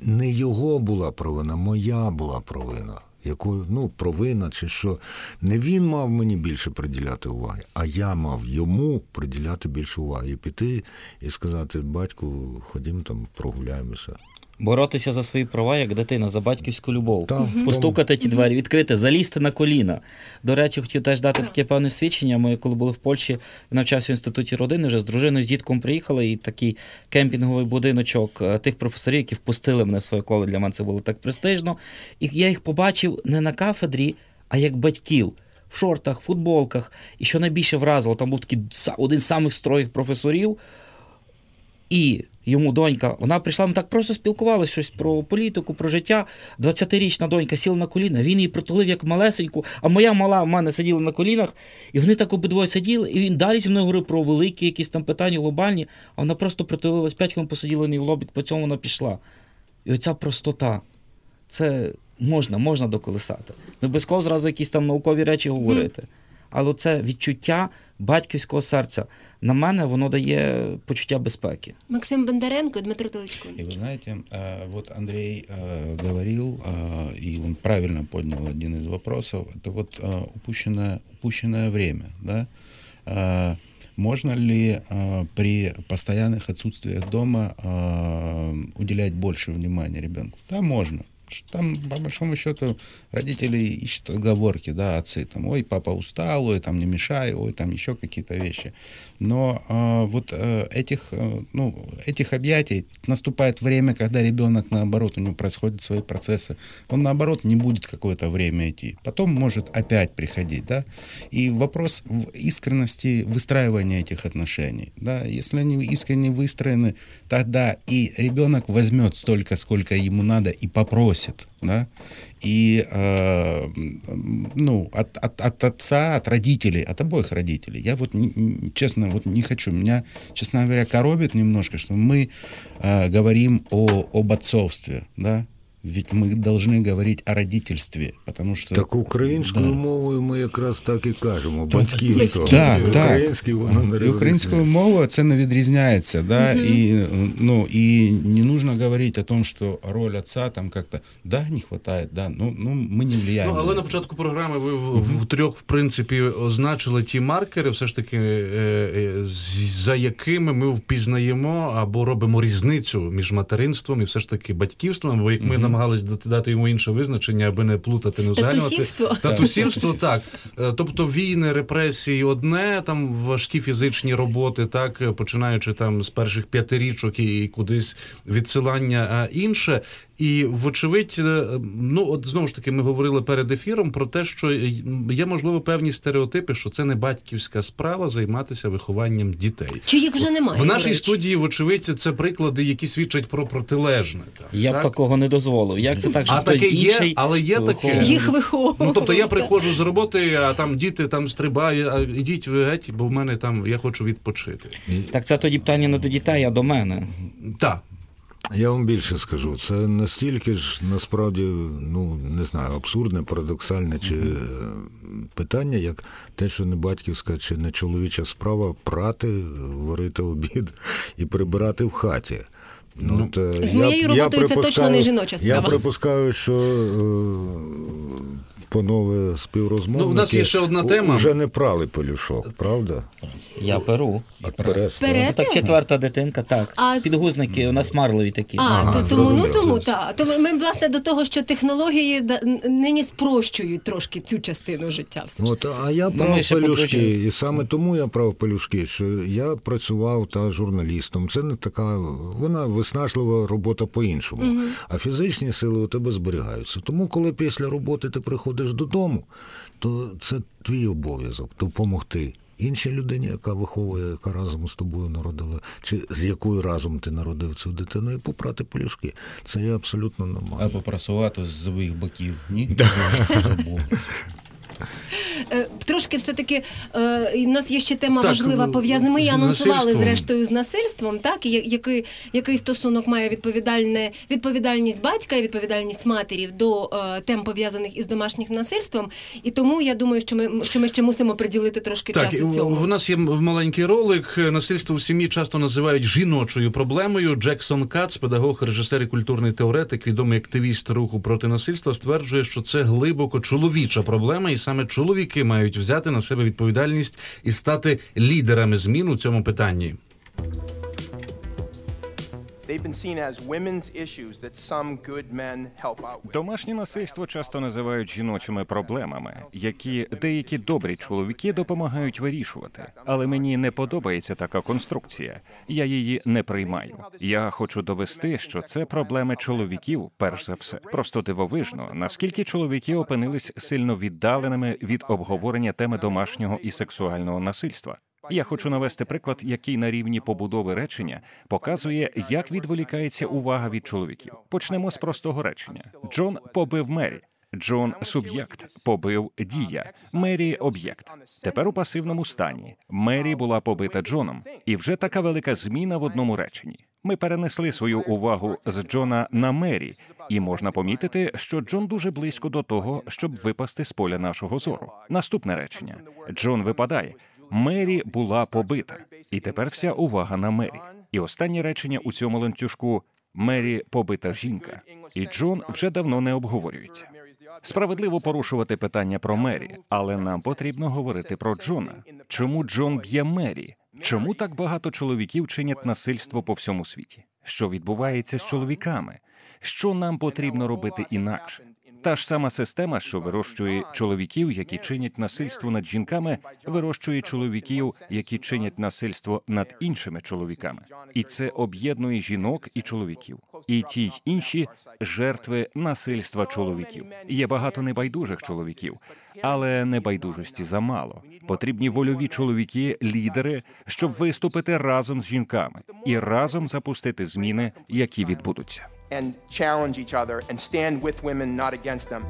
S4: не його була провина, моя була провина. Якою, ну, провина, чи що не він мав мені більше приділяти уваги, а я мав йому приділяти більше уваги і піти і сказати: батьку, ходім там прогуляємося.
S5: Боротися за свої права, як дитина, за батьківську любов.
S4: Так.
S5: Постукати ті двері, відкрити, залізти на коліна. До речі, хотів теж дати таке певне свідчення. Ми, коли були в Польщі, навчався в інституті родини, вже з дружиною, з дітком приїхали, і такий кемпінговий будиночок е, тих професорів, які впустили мене в своє коло. Для мене це було так престижно. І я їх побачив не на кафедрі, а як батьків. В шортах, футболках. І що найбільше вразило, там був такий один з самих строгих професорів, і йому донька, вона прийшла, ми так просто спілкувалися щось про політику, про життя. 20-річна донька сіла на коліна, він її притулив як малесеньку, а моя мала в мене сиділа на колінах, і вони так обидвоє сиділи, і він далі зі мною говорив про великі якісь там питання глобальні, а вона просто притулилась 5 хвилин посиділа в лобік, по цьому вона пішла. І оця простота. Це можна, можна доколисати. Не обов'язково зразу якісь там наукові речі говорити. Але це відчуття батьківського серця. На мене воно дає почуття безпеки.
S3: Максим Бондаренко, Дмитро Теличко.
S6: И вы знаете, э, вот Андрей э, говорил, э, и он правильно поднял один из вопросов, это вот э, упущенное, упущенное время, да? Э, Можно ли э, при постоянных отсутствиях дома э, уделять больше внимания ребенку? Да, можно. Там, по большому счету, родители ищут отговорки, да, отцы, там, ой, папа устал, ой, там, не мешай, ой, там, еще какие-то вещи. Но э, вот э, этих, э, ну, этих объятий наступает время, когда ребенок, наоборот, у него происходят свои процессы. Он, наоборот, не будет какое-то время идти. Потом может опять приходить, да. И вопрос в искренности выстраивания этих отношений, да. Если они искренне выстроены, тогда и ребенок возьмет столько, сколько ему надо, и попросит, да. И, э, ну, от, от, от отца, от родителей, от обоих родителей. Я вот, честно, вот не хочу. Меня, честно говоря, коробит немножко, что мы э, говорим о, об отцовстве, да. Ведь мы должны говорить о родительстве, потому что...
S4: Так українською
S6: Да.
S4: мовою ми якраз так і кажемо. Батьківство.
S6: Так,
S4: І
S6: так.
S4: Українською воно не
S6: І
S4: розрізняється.
S6: українською мовою це не відрізняється, да, і, ну, і не нужно говорить о том, що роль отца там как-то, да, не хватает, да, ну, ну мы не влияем.
S2: Ну,
S6: на
S2: але
S6: это.
S2: на початку програми ви в, в трьох, в принципі, означили ті маркери, все ж таки, е, е, з- за якими ми впізнаємо або робимо різницю між материнством і все ж таки батьківством, бо як ми намагались дати, дати йому інше визначення, аби не плутати, не узагальнювати.
S3: Татусівство?
S2: Татусівство, так. Е, Тобто війни, репресії одне, там важкі фізичні роботи, так, починаючи там з перших п'ятирічок і кудись відсилання а, інше. І, вочевидь, е, ну от знову ж таки, ми говорили перед ефіром про те, що є можливо певні стереотипи, що це не батьківська справа займатися вихованням дітей.
S3: Чи їх вже немає?
S2: В нашій
S3: речі?
S2: студії, вочевидь, це приклади, які свідчать про протилежне. Так,
S5: Я б такого не дозволив. Як це так, що
S2: А
S5: хтось
S2: таке є,
S5: інший
S2: але є таке.
S3: Їх виховують.
S2: Ну, тобто я приходжу з роботи, а там діти там стрибають, а ідіть ви геть, бо в мене там я хочу відпочити.
S5: Так це тоді питання не до дітей, а до мене.
S2: Так.
S4: Я вам більше скажу, це настільки ж насправді, ну не знаю, абсурдне, парадоксальне чи е, питання, як те, що не батьківська чи не чоловіча справа прати, варити обід і прибирати в хаті. Ну, от, е,
S3: З моєю роботою це точно не жіноча справа.
S4: Я припускаю, що е, панове співрозмовники
S2: Ну, у нас є ще одна тема.
S4: вже не прали пелюшок, правда?
S5: Я перу.
S4: От?
S5: Ну, так четверта дитинка, так.
S3: А-
S5: Підгузники у нас марлеві такі.
S3: А,
S4: Ага,
S3: то тому, ну тому
S4: зрозуміло.
S3: так. То ми, власне до того, що технології нині спрощують трошки цю частину життя. Все.
S4: От, а я
S5: Ну, ми ще
S4: пелюшки, і саме тому я брав пелюшки, що я працював та журналістом. Це не така, вона виснажлива робота по-іншому. А фізичні сили у тебе зберігаються. Тому, коли після роботи ти приходиш додому, то це твій обов'язок допомогти. Іншій людині, яка виховує, яка разом з тобою народила, чи з якою разом ти народив цю дитину, і попрати полюшки. Це є абсолютно нормально.
S6: А попрасувати з своїх боків, ні?
S3: Е, Трошки все-таки е, і в нас є ще тема
S2: Так,
S3: важлива пов'язана. Ми анонсували зрештою з насильством, так який, який стосунок має відповідальне відповідальність батька і відповідальність матері до е, тем пов'язаних із домашнім насильством. І тому я думаю, що ми що ми ще мусимо приділити трошки
S2: Так,
S3: часу цьому.
S2: в нас є маленький ролик. Насильство в сім'ї часто називають жіночою проблемою. Джексон Кац, педагог, режисер і культурний теоретик, відомий активіст руху проти насильства, стверджує, що це глибоко чоловіча проблема, і саме чоловіки мають взяти на себе відповідальність і стати лідерами змін у цьому питанні.
S7: Домашнє насильство часто називають жіночими проблемами, які деякі добрі чоловіки допомагають вирішувати. Але мені не подобається така конструкція. Я її не приймаю. Я хочу довести, що це проблеми чоловіків, перш за все. Просто дивовижно, наскільки чоловіки опинились сильно віддаленими від обговорення теми домашнього і сексуального насильства. Я хочу навести приклад, який на рівні побудови речення показує, як відволікається увага від чоловіків. Почнемо з простого речення: Джон побив Мері. Джон суб'єкт побив дія, Мері об'єкт. Тепер у пасивному стані. Мері була побита Джоном, і вже така велика зміна в одному реченні. Ми перенесли свою увагу з Джона на Мері, і можна помітити, що Джон дуже близько до того, щоб випасти з поля нашого зору. Наступне речення: Джон випадає. Мері була побита, і тепер вся увага на Мері. І останнє речення у цьому ланцюжку Мері побита жінка, і Джон вже давно не обговорюється. Справедливо порушувати питання про Мері, але нам потрібно говорити про Джона. Чому Джон б'є Мері? Чому так багато чоловіків чинять насильство по всьому світі? Що відбувається з чоловіками? Що нам потрібно робити інакше? Та ж сама система, що вирощує чоловіків, які чинять насильство над жінками, вирощує чоловіків, які чинять насильство над іншими чоловіками, і це об'єднує жінок і чоловіків. І ті й інші жертви насильства чоловіків. Є багато небайдужих чоловіків, але небайдужості замало. Потрібні вольові чоловіки, лідери, щоб виступити разом з жінками і разом запустити зміни, які відбудуться.
S15: And challenge each other and stand with women, not against them.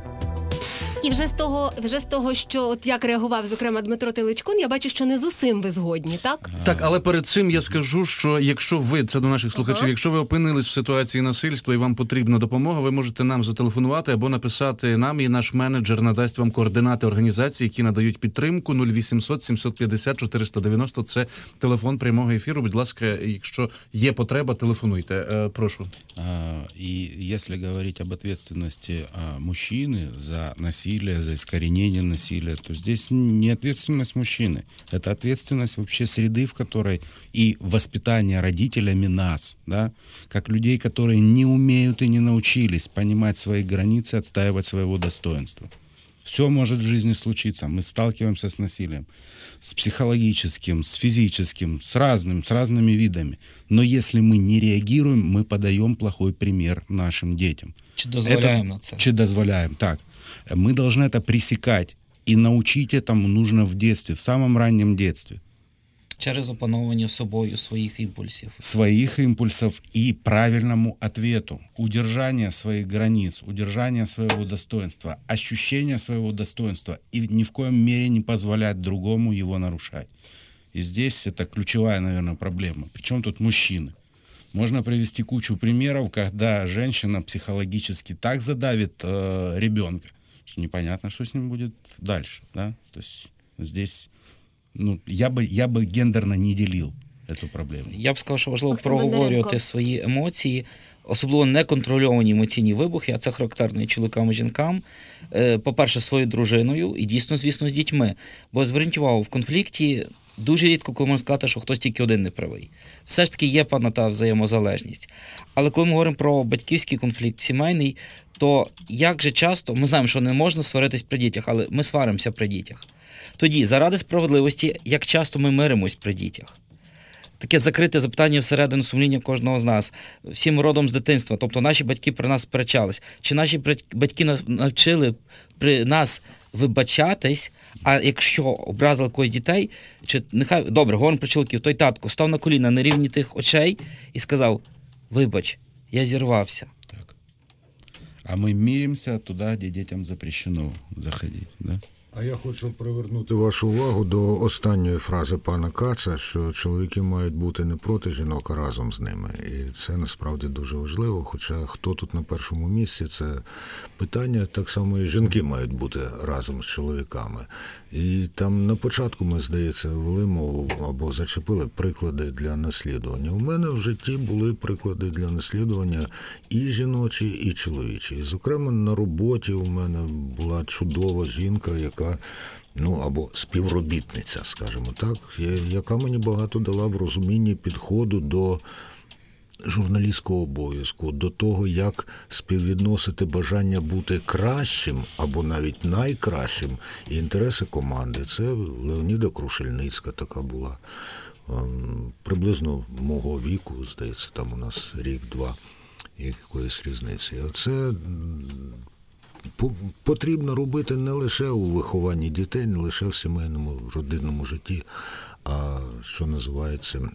S3: І вже з того, вже з того, що от як реагував зокрема Дмитро Теличкун, я бачу, що не з усім ви згодні, так?
S2: Так, але перед цим я скажу, що якщо ви це до наших слухачів, якщо ви опинились в ситуації насильства і вам потрібна допомога, ви можете нам зателефонувати або написати нам, і наш менеджер надасть вам координати організації, які надають підтримку 0800 750 490. Це телефон прямого ефіру. Будь ласка, якщо є потреба, телефонуйте. Е, Прошу.
S6: А, И если говорить об а, мужчины за насилие, за искоренение насилия, то здесь не ответственность мужчины. Это ответственность вообще среды, в которой и воспитание родителями нас, да, как людей, которые не умеют и не научились понимать свои границы, отстаивать своего достоинства. Все может в жизни случиться. Мы сталкиваемся с насилием, с психологическим, с физическим, с разным, с разными видами. Но если мы не реагируем, мы подаем плохой пример нашим детям.
S5: Чи дозволяем на це?
S6: Чи дозволяем, так. Мы должны это пресекать. И научить этому нужно в детстве, в самом раннем детстве.
S5: Через опановування собою своїх імпульсів.
S6: своих импульсов и правильному ответу. Удержание своих границ, удержание своего достоинства, ощущение своего достоинства и ни в коем мере не позволять другому его нарушать. И здесь это ключевая, наверное, проблема. Причем тут мужчины. Можно привести кучу примеров, когда женщина психологически так задавит э, ребенка, что непонятно, что с ним будет дальше. Да? То есть здесь ну, я, бы, я бы гендерно не делил эту проблему.
S5: Я б сказав, що важливо
S6: Максим
S5: проговорювати
S6: Бондаренко.
S5: свої емоції, особливо неконтрольовані емоційні вибухи, а це характерно і чоловікам і жінкам. Е, По-перше, своєю дружиною і дійсно, звісно, з дітьми. Бо зверніть увагу, в конфлікті дуже рідко, коли можна сказати, що хтось тільки один не правий. Все ж таки є певна та взаємозалежність. Але коли ми говоримо про батьківський конфлікт сімейний, то як же часто ми знаємо, що не можна сваритись при дітях, але ми сваримося при дітях. Тоді, заради справедливості, як часто ми миримось при дітях таке закрите запитання всередину сумління кожного з нас, всім родом з дитинства. Тобто наші батьки при нас сперечались. Чи наші батьки навчили при нас вибачатись, а якщо образили когось дітей, чи нехай добре, говоримо про той татко став на коліна на рівні тих очей і сказав: Вибач, я зірвався.
S6: А ми міримося туди, де дітям запрещено заходити. Да?
S4: А я хочу привернути вашу увагу до останньої фрази пана Каца, що чоловіки мають бути не проти жінок, а разом з ними. І це насправді дуже важливо. Хоча хто тут на першому місці, це питання так само і жінки мають бути разом з чоловіками. І там на початку ми, здається, вели мову або зачепили приклади для наслідування. У мене в житті були приклади для наслідування і жіночі, і чоловічі. І, зокрема, на роботі у мене була чудова жінка, яка ну або співробітниця, скажімо так, яка мені багато дала в розумінні підходу до журналістського обов'язку, до того, як співвідносити бажання бути кращим або навіть найкращим і інтереси команди. Це Леоніда Крушельницька така була. Ем, Приблизно мого віку, здається, там у нас рік-два якоїсь різниці. Оце потрібно робити не лише у вихованні дітей, не лише в сімейному родинному житті, а що називається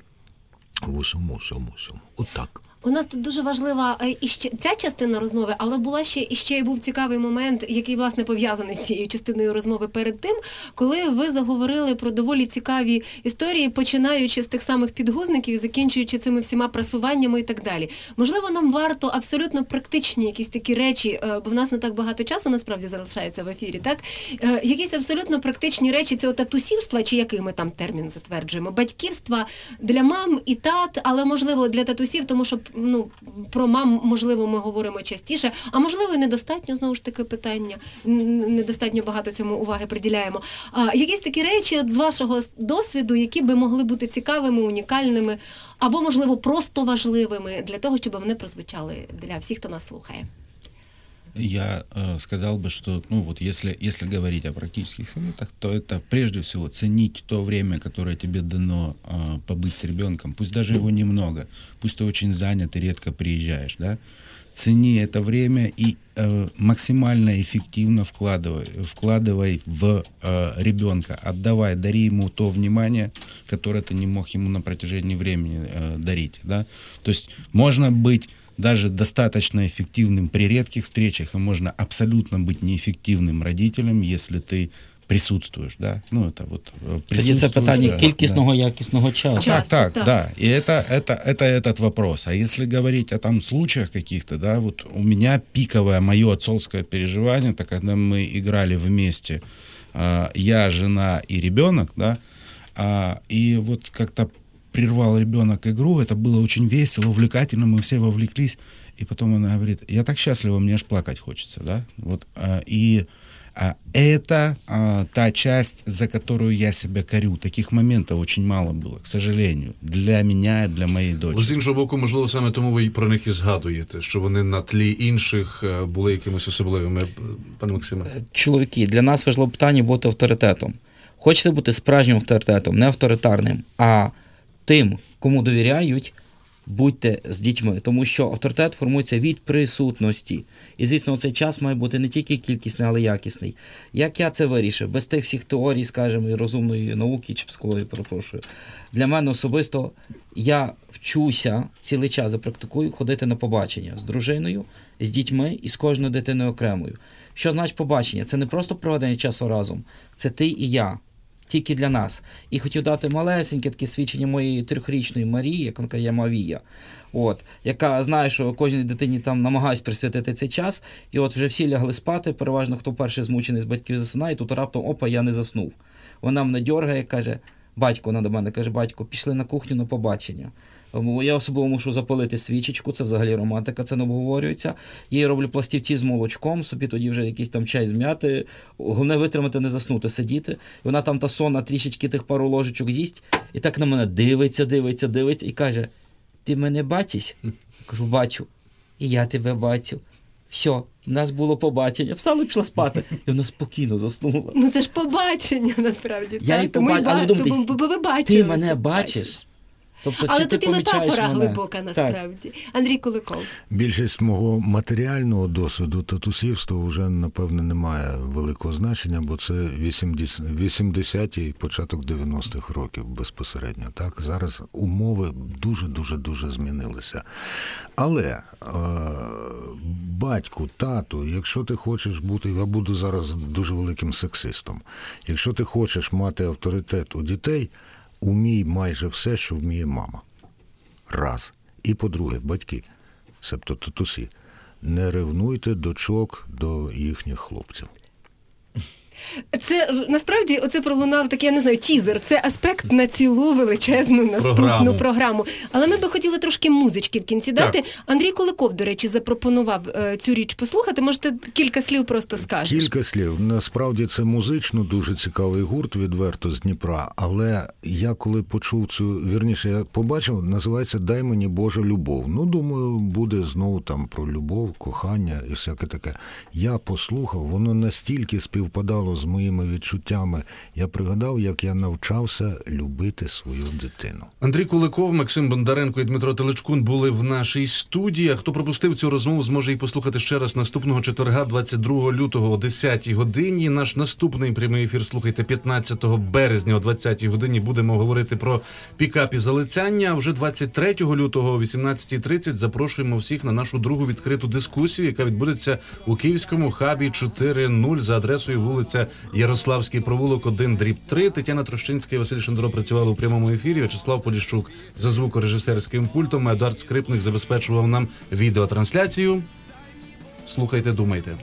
S4: усьому, всьому, всьому. Отак.
S3: У нас тут дуже важлива е, і ще ця частина розмови, але була ще і ще й був цікавий момент, який власне пов'язаний з цією частиною розмови перед тим, коли ви заговорили про доволі цікаві історії, починаючи з тих самих підгузників, закінчуючи цими всіма прасуваннями і так далі. Можливо, нам варто абсолютно практичні якісь такі речі, е, бо в нас не так багато часу насправді залишається в ефірі. Так Е, якісь абсолютно практичні речі цього татусівства, чи який ми там термін затверджуємо, батьківства для мам і тат, але можливо для татусів, тому що ну про мам можливо ми говоримо частіше, а можливо і недостатньо знову ж таки питання. Недостатньо багато цьому уваги приділяємо. А якісь такі речі от з вашого досвіду, які би могли бути цікавими, унікальними, або можливо просто важливими для того, щоб вони прозвучали для всіх, хто нас слухає.
S6: Я э, сказал бы, что, ну вот, если, если говорить о практических советах, то это прежде всего ценить то время, которое тебе дано э, побыть с ребенком, пусть даже его немного, пусть ты очень занят и редко приезжаешь, да, цени это время и э, максимально эффективно вкладывай, вкладывай в э, ребенка, отдавай, дари ему то внимание, которое ты не мог ему на протяжении времени э, дарить, да, то есть можно быть даже достаточно эффективным при редких встречах, и можно абсолютно быть неэффективным родителем, если ты присутствуешь, да, ну это вот э,
S5: Тоді це
S6: присутствуешь,
S5: питання
S6: да,
S5: кількісного, якісного часу.
S6: так, так, да. И это, это, это этот вопрос. А если говорить о там случаях каких-то, да, вот у меня пиковое мое отцовское переживание, это когда мы играли вместе, а, я, жена и ребенок, да, а, и вот как-то прервал ребенок игру, это было очень весело, увлекательно, мы все вовлеклись, и потом она говорит, я так счастлива, мне аж плакать хочется, да, вот, а, и а, это а, та часть, за которую я себя корю. Таких моментов очень мало было, к сожалению, для меня, для моей дочери.
S2: З іншого боку, можливо, саме тому ви і про них і згадуєте, що вони на тлі інших е, були якимись особливими. Пане Максиме.
S5: Чоловіки, для нас важливе питання бути авторитетом. Хочете бути справжнім авторитетом, не авторитарним, а тим, кому довіряють, будьте з дітьми, тому що авторитет формується від присутності. І, звісно, цей час має бути не тільки кількісний, але й якісний. Як я це вирішив? Без тих всіх теорій, скажімо, і розумної науки чи психології, перепрошую. Для мене особисто я вчуся цілий час, запрактикую ходити на побачення з дружиною, з дітьми і з кожною дитиною окремою. Що значить побачення? Це не просто проведення часу разом, це ти і я тільки для нас. І хотів дати малесеньке таке свідчення моєї трьохрічної Марії, яка я Мавія. От, яка знає, що кожній дитині там намагаюсь присвятити цей час, і от вже всі лягли спати, переважно хто перший змучений з батьків засинає, тут раптом опа, я не заснув. Вона мене дьоргає, каже, батько, вона до мене каже, батько, пішли на кухню на побачення. Я особливо мушу запалити свічечку, це взагалі романтика, це не обговорюється. Я їй роблю пластівці з молочком, собі тоді вже якийсь там чай зм'яти. Головне витримати, не заснути, сидіти. І вона там та сонна трішечки тих пару ложечок з'їсть, і так на мене дивиться, дивиться, дивиться і каже: Ти мене бачиш? Кажу, бачу. І я тебе бачу. Все, в нас було побачення, встала і пішла спати. І вона спокійно заснула.
S3: Ну це ж побачення насправді.
S5: Я
S3: так?
S5: її
S3: Тому й
S5: але
S3: тому- бо ви бачили.
S5: Ти мене бачиш. Тобто,
S3: Але тут і метафора
S5: мене?
S3: глибока
S5: Так.
S3: насправді. Андрій Куликов.
S4: Більшість мого матеріального досвіду татусівства вже, напевне, не має великого значення, бо це 80 80-ті і початок 90-х років безпосередньо. Так зараз умови дуже дуже дуже змінилися. Але е, батьку, тату, якщо ти хочеш бути, я буду зараз дуже великим сексистом. Якщо ти хочеш мати авторитет у дітей, умій майже все, що вміє мама. Раз. І по-друге, батьки, себто татусі, не ревнуйте дочок до їхніх хлопців.
S3: Це насправді оце пролунав такий, я не знаю, тізер. Це аспект на цілу величезну наступну
S2: Програму.
S3: програму. Але ми би хотіли трошки музички в кінці
S2: Так.
S3: дати. Андрій Куликов, до речі, запропонував е, цю річ послухати. Можете кілька слів просто скажеш.
S4: Кілька слів. Насправді це музично дуже цікавий гурт, відверто з Дніпра. Але я коли почув цю, вірніше, я побачив, називається Дай мені Божа любов. Ну, думаю, буде знову там про любов, кохання і всяке таке. Я послухав, воно настільки співпадало з моїми відчуттями. Я пригадав, як я навчався любити свою дитину.
S2: Андрій Куликов, Максим Бондаренко і Дмитро Телечкун були в нашій студії. Хто пропустив цю розмову, зможе її послухати ще раз наступного четверга, 22 лютого о 10 годині. Наш наступний прямий ефір слухайте 15 березня о 20 годині. Будемо говорити про пікап і залицяння. А вже 23 лютого о 18.30 запрошуємо всіх на нашу другу відкриту дискусію, яка відбудеться у київському хабі 4.0 за адресою вулиця Ярославський провулок 1 дріб 3. Тетяна Трощинська і Василь Шандро працювали у прямому ефірі. Вячеслав Поліщук за звукорежисерським пультом. Едуард Скрипник забезпечував нам відеотрансляцію. Слухайте, думайте.